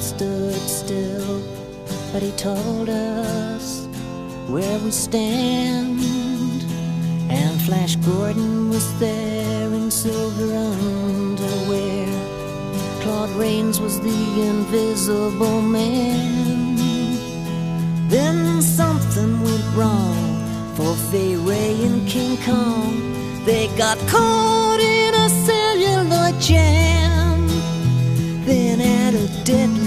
stood still, but he told us where we stand. And Flash Gordon was there in silver underwear. Claude Rains was the invisible man. Then something went wrong for Fay Wray and King Kong. They got caught in a celluloid jam. Then at a deadly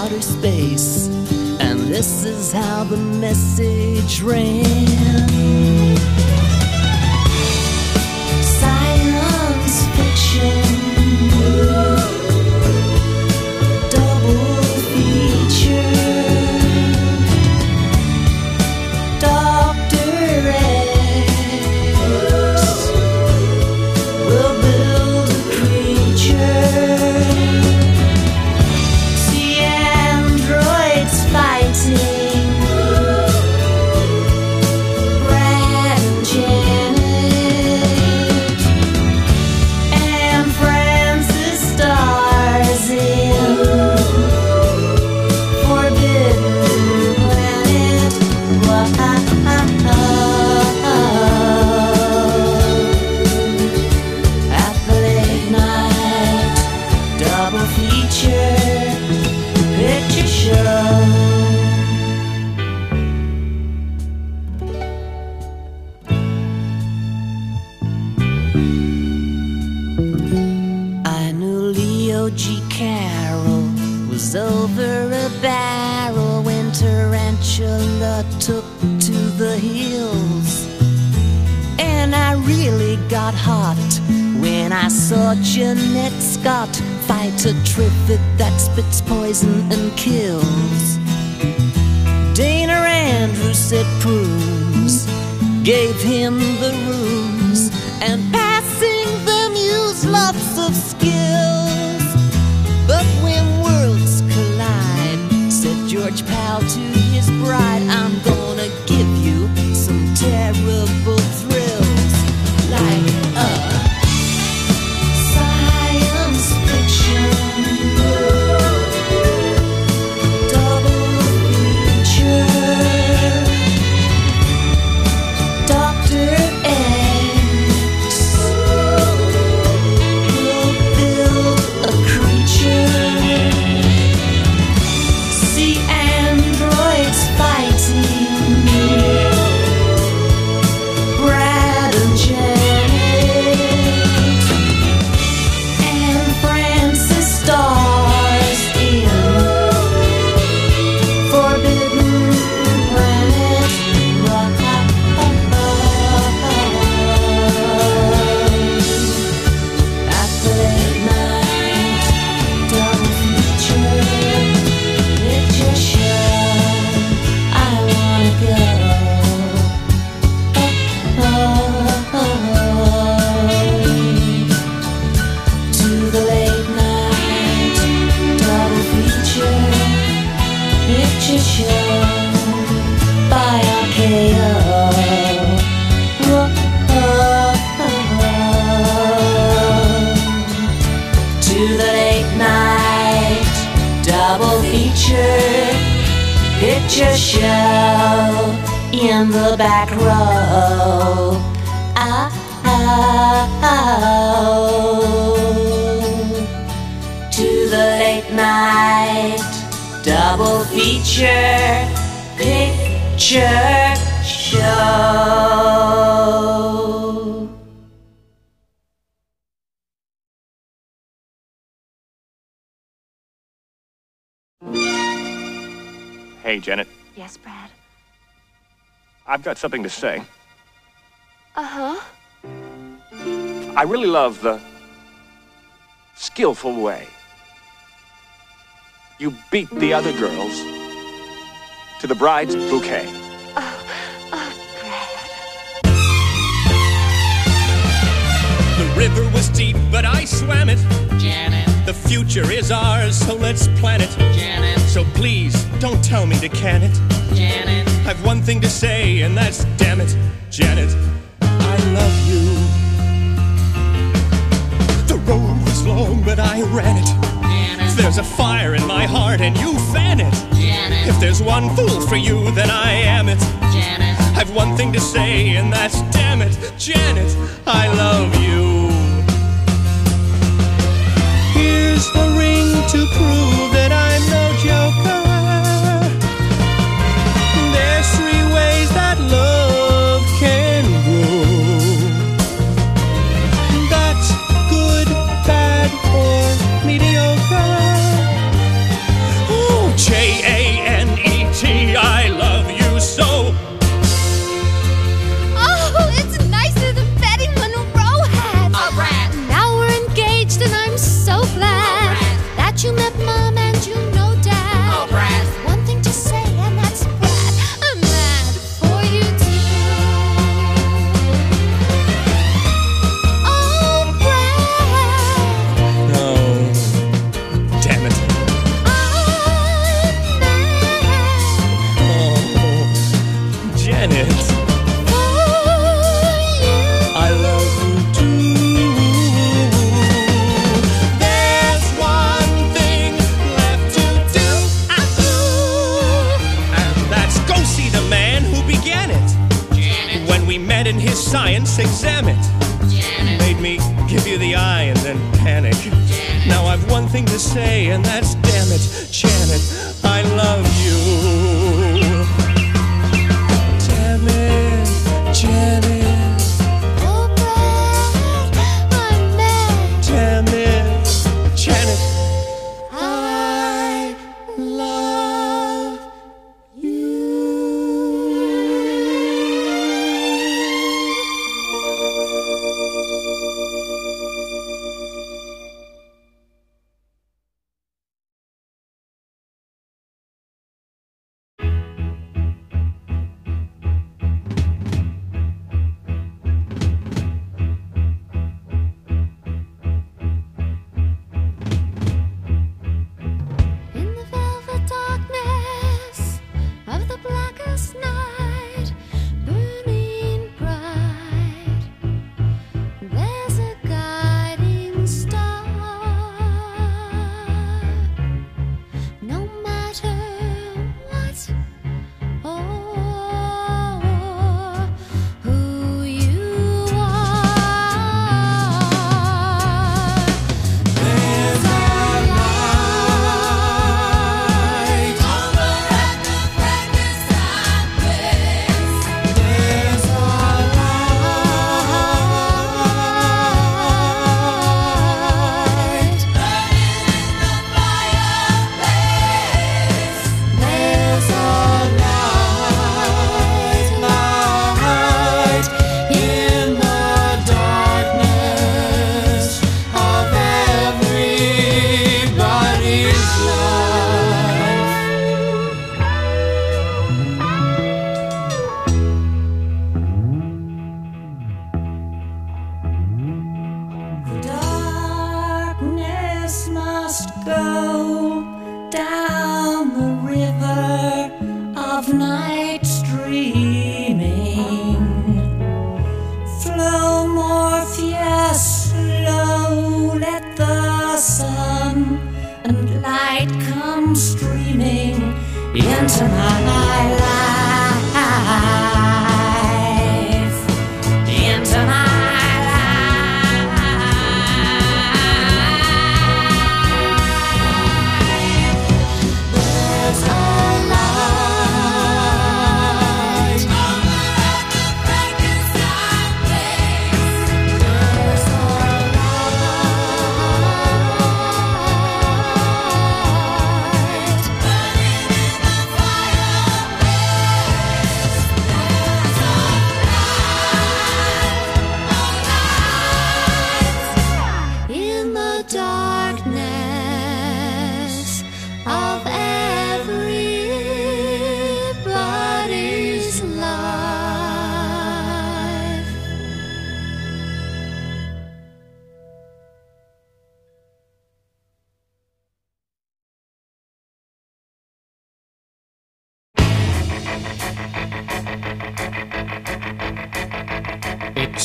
outer space. And this is how the message ran. Feature picture show. Hey, Janet, Yes, Brad. I've got something to say. Uh huh. I really love the skillful way you beat the other girls to the bride's bouquet. Oh, oh, Brad. The river was deep, but I swam it. Janet. The future is ours, so let's plan it. Janet. So please, don't tell me to can it. Janet. I've one thing to say, and that's damn it, Janet. I love you. The road was long, but I ran it. There's a fire in my heart and you fan it. Janet. If there's one fool for you, then I am it. Janet. I've one thing to say, and that's damn it, Janet, I love you. Here's the ring to prove.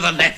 the left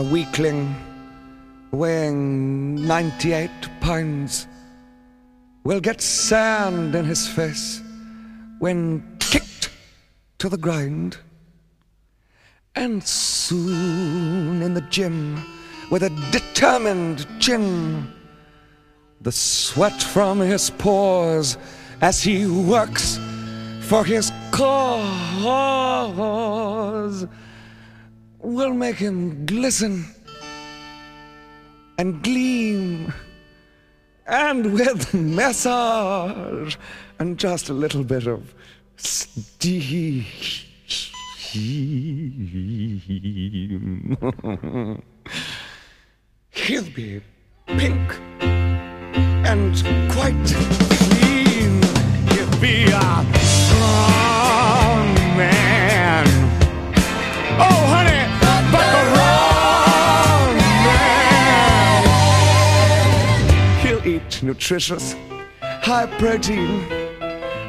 A weakling weighing 98 pounds will get sand in his face when kicked to the ground. And soon in the gym, with a determined chin, the sweat from his pores as he works for his cause will make him glisten and gleam and with massage and just a little bit of steam. He'll be pink and quite clean. He'll be a strong man. Oh, honey, nutritious, high protein,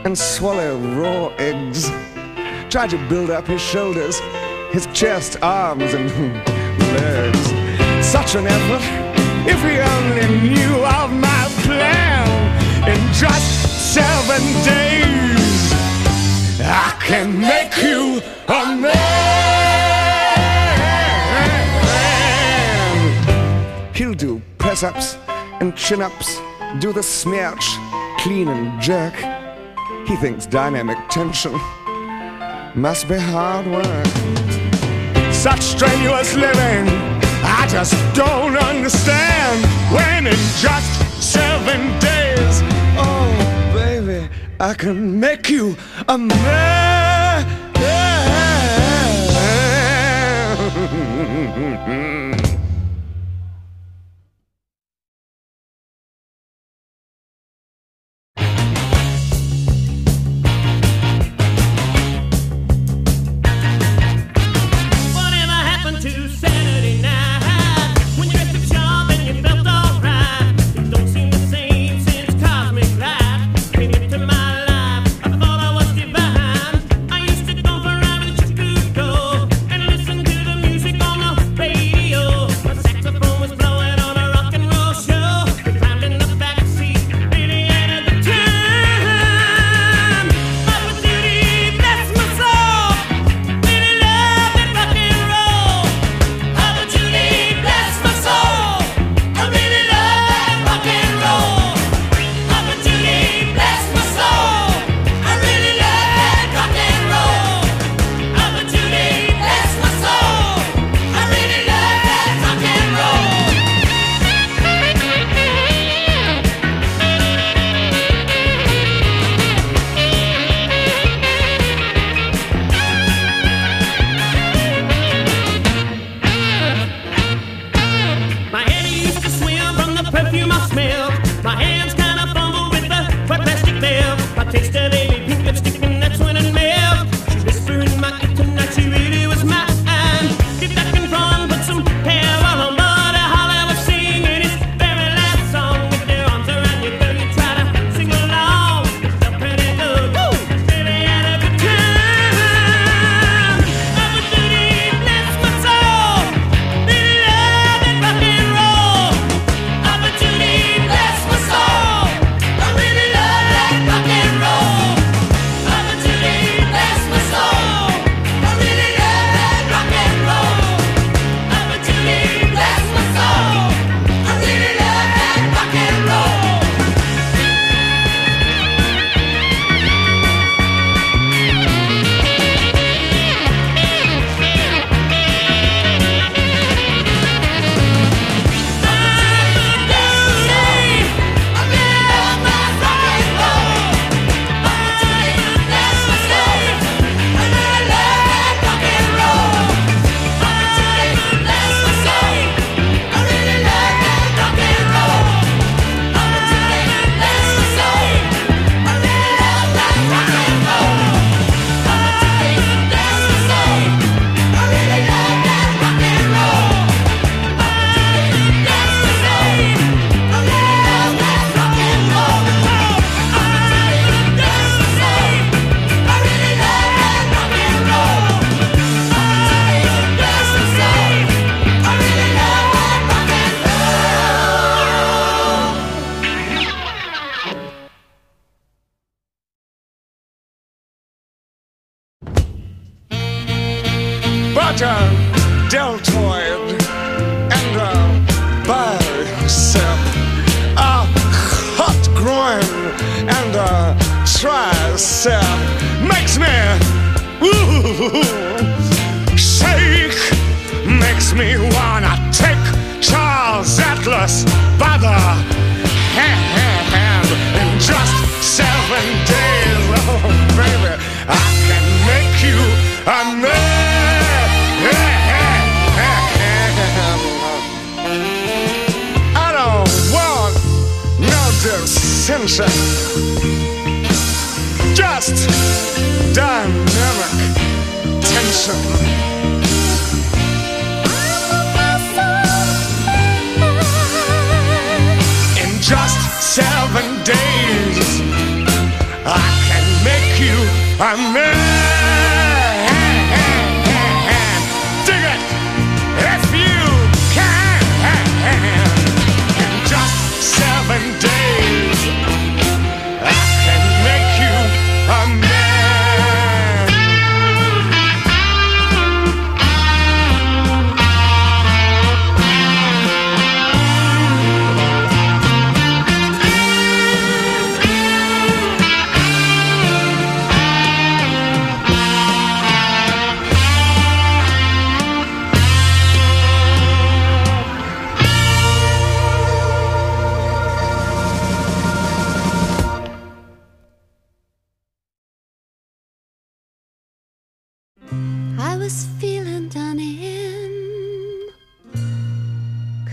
and swallow raw eggs. Try to build up his shoulders, his chest, arms, and legs. Such an effort if he only knew of my plan. In just seven days, I can make you a man. He'll do press ups and chin ups, do the smirch, clean and jerk. He thinks dynamic tension must be hard work. Such strenuous living, I just don't understand. When in just seven days, oh baby, I can make you a man.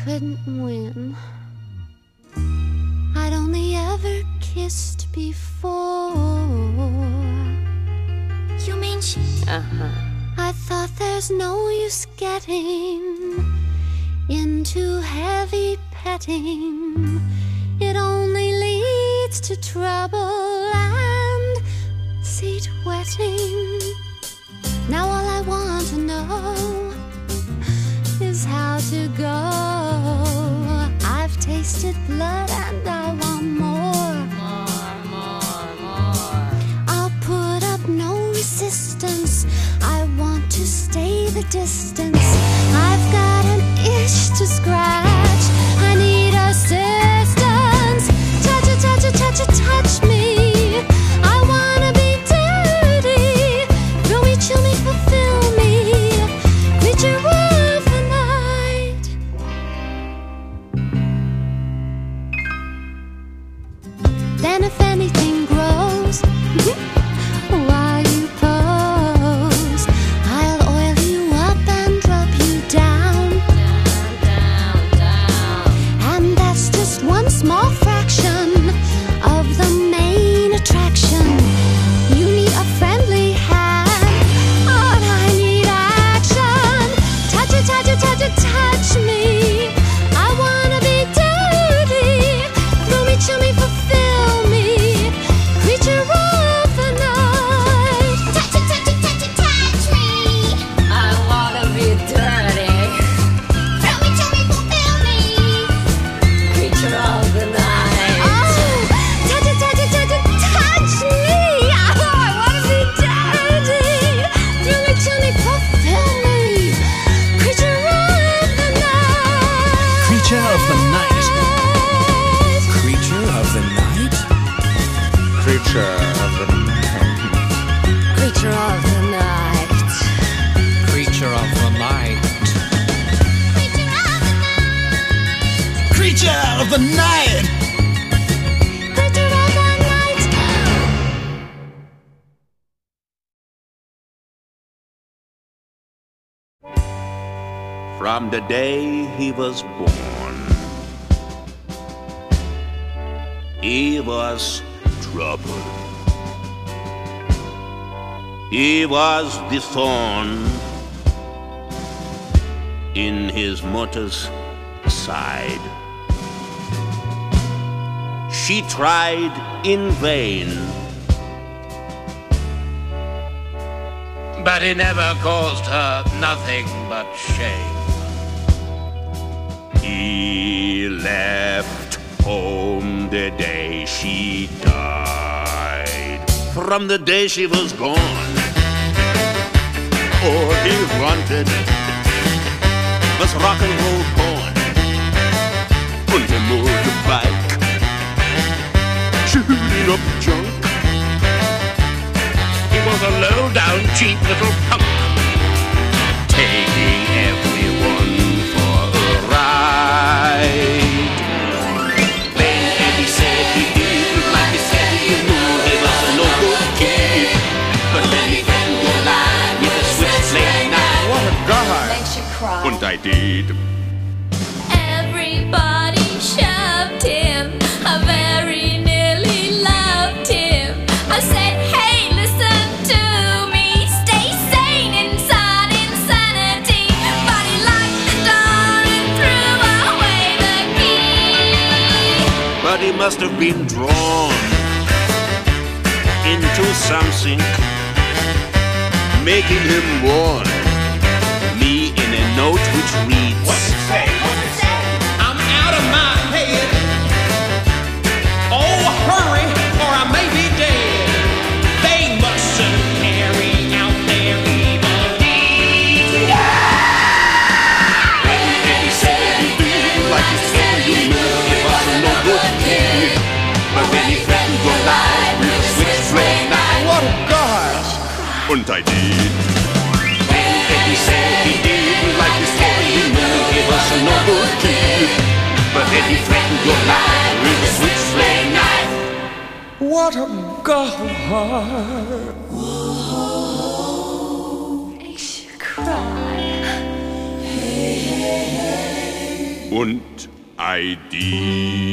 couldn't win. I'd only ever kissed before. You mean she? Uh huh. I thought there's no use getting into heavy petting. It only leads to trouble and seat wetting. Now all I want to know is how to go tasted blood and I want more. More, more, more. I'll put up no resistance. I want to stay the distance. I've got an itch to scratch. was born. He was trouble. He was the thorn in his mother's side. She tried in vain, but he never caused her nothing but shame. He left home the day she died. From the day she was gone, all he wanted was rock and roll porn on a motorbike, shooting up junk. He was a low-down cheap little punk, taking every ride. When Eddie said he did, like he said he knew he was a no good kid. But then he found the line with a switchblade knife. What a guy! Makes you cry. And I did. Must have been drawn into something, making him warn me in a note which reads. I'm And I did. And he said he didn't like said he knew he was a no good kid. But then he threatened your life with a switchblade knife. What a guy. Makes you cry. Und I did.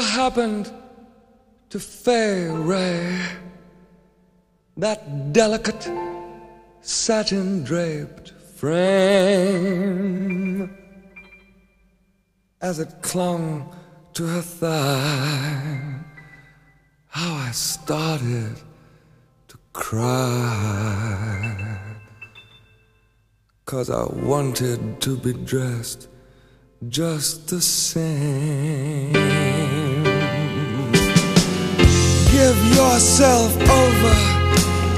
Happened to Fay Wray? That delicate satin draped frame as it clung to her thigh. How I started to cry. Cause I wanted to be dressed just the same. Give yourself over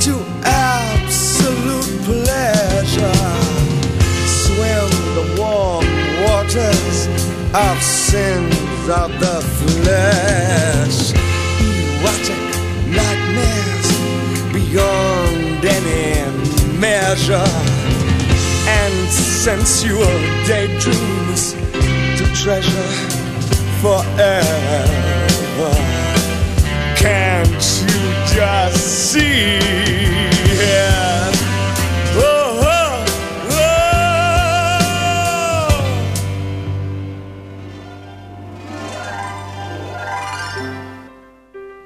to absolute pleasure. Swim the warm waters of sins of the flesh. Erotic nightmares beyond any measure. And sensual daydreams treasure forever. Can't you just see? Oh, oh, oh.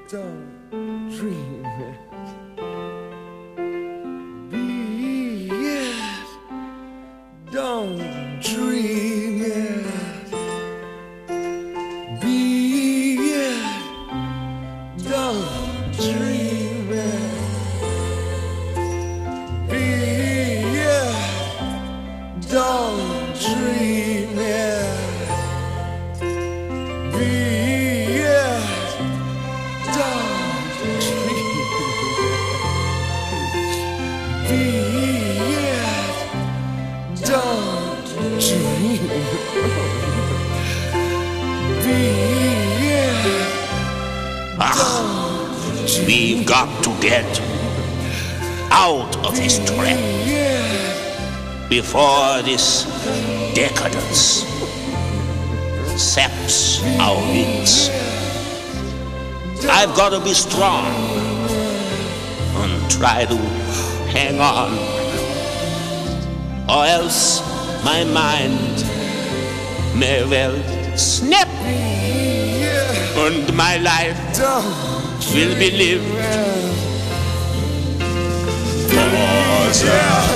Don't this decadence saps our wings. I've got to be strong and try to hang on, or else my mind may well snap and my life will be lived It's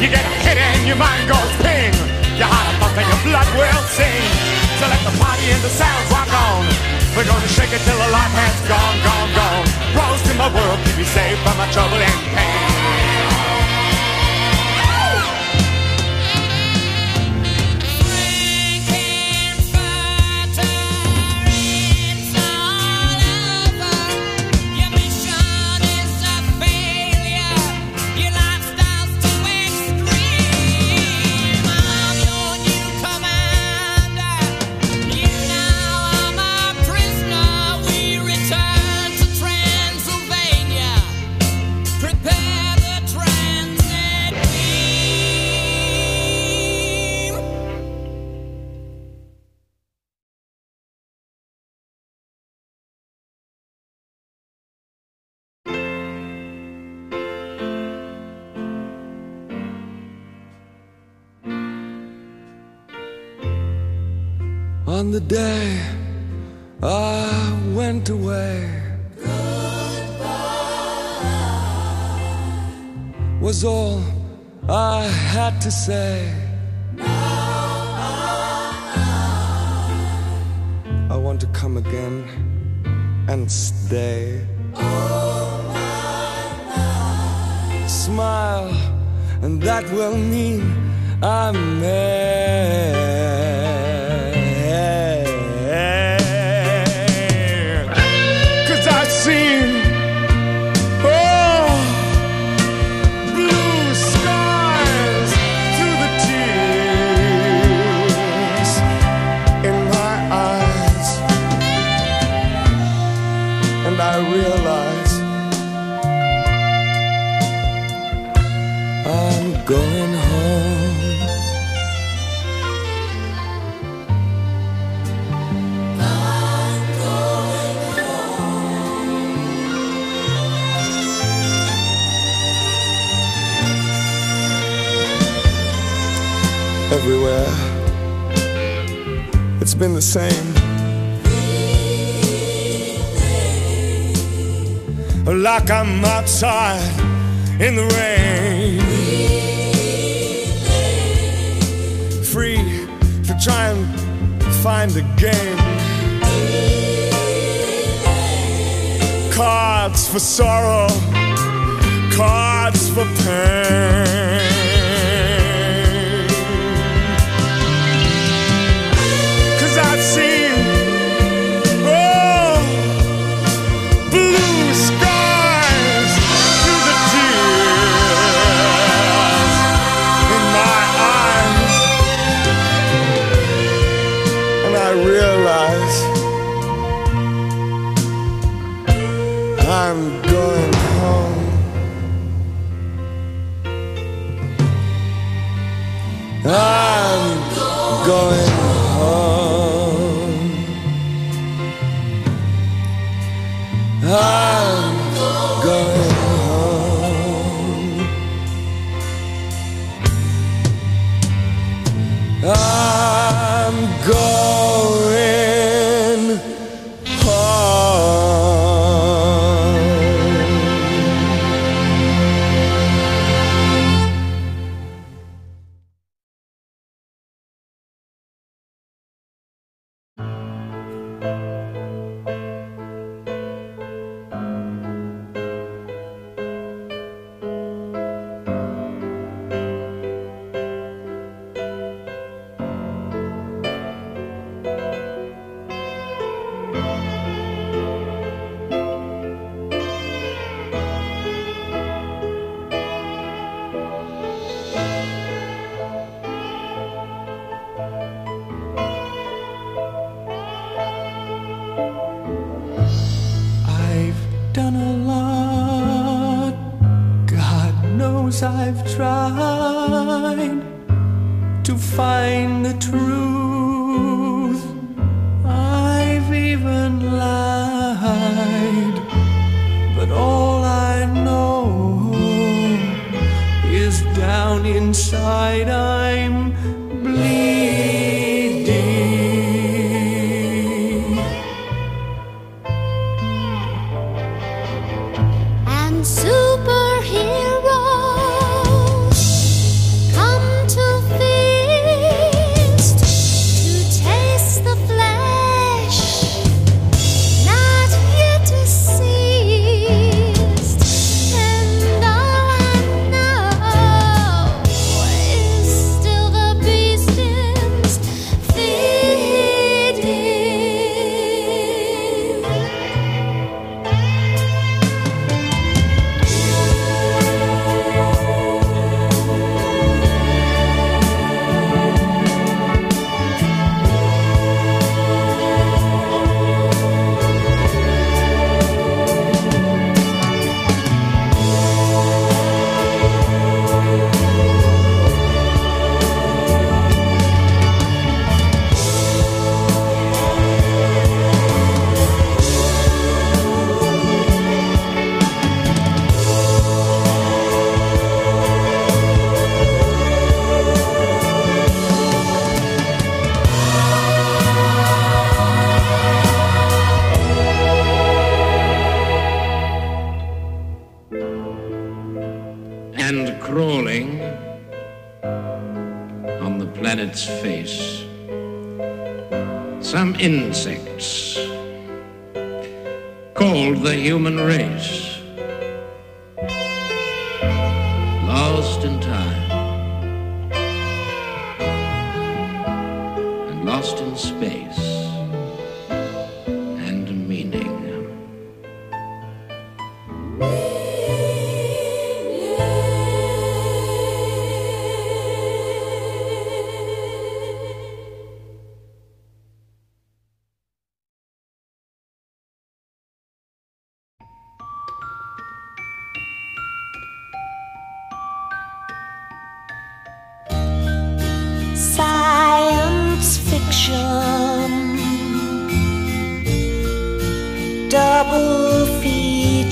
You get a hit and your mind goes ping. Your heart pump and your blood will sing. So let the party and the sounds rock on. We're gonna shake it till the life has gone, gone, gone. Roast in my world, keep me safe from my trouble and pain. The day I went away. Goodbye. Was all I had to say. I want to come again and stay. Smile, and that will mean I'm there. Been the same. Like I'm outside in the rain. Free to try and find a game. Cards for sorrow, cards for pain.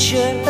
Feature.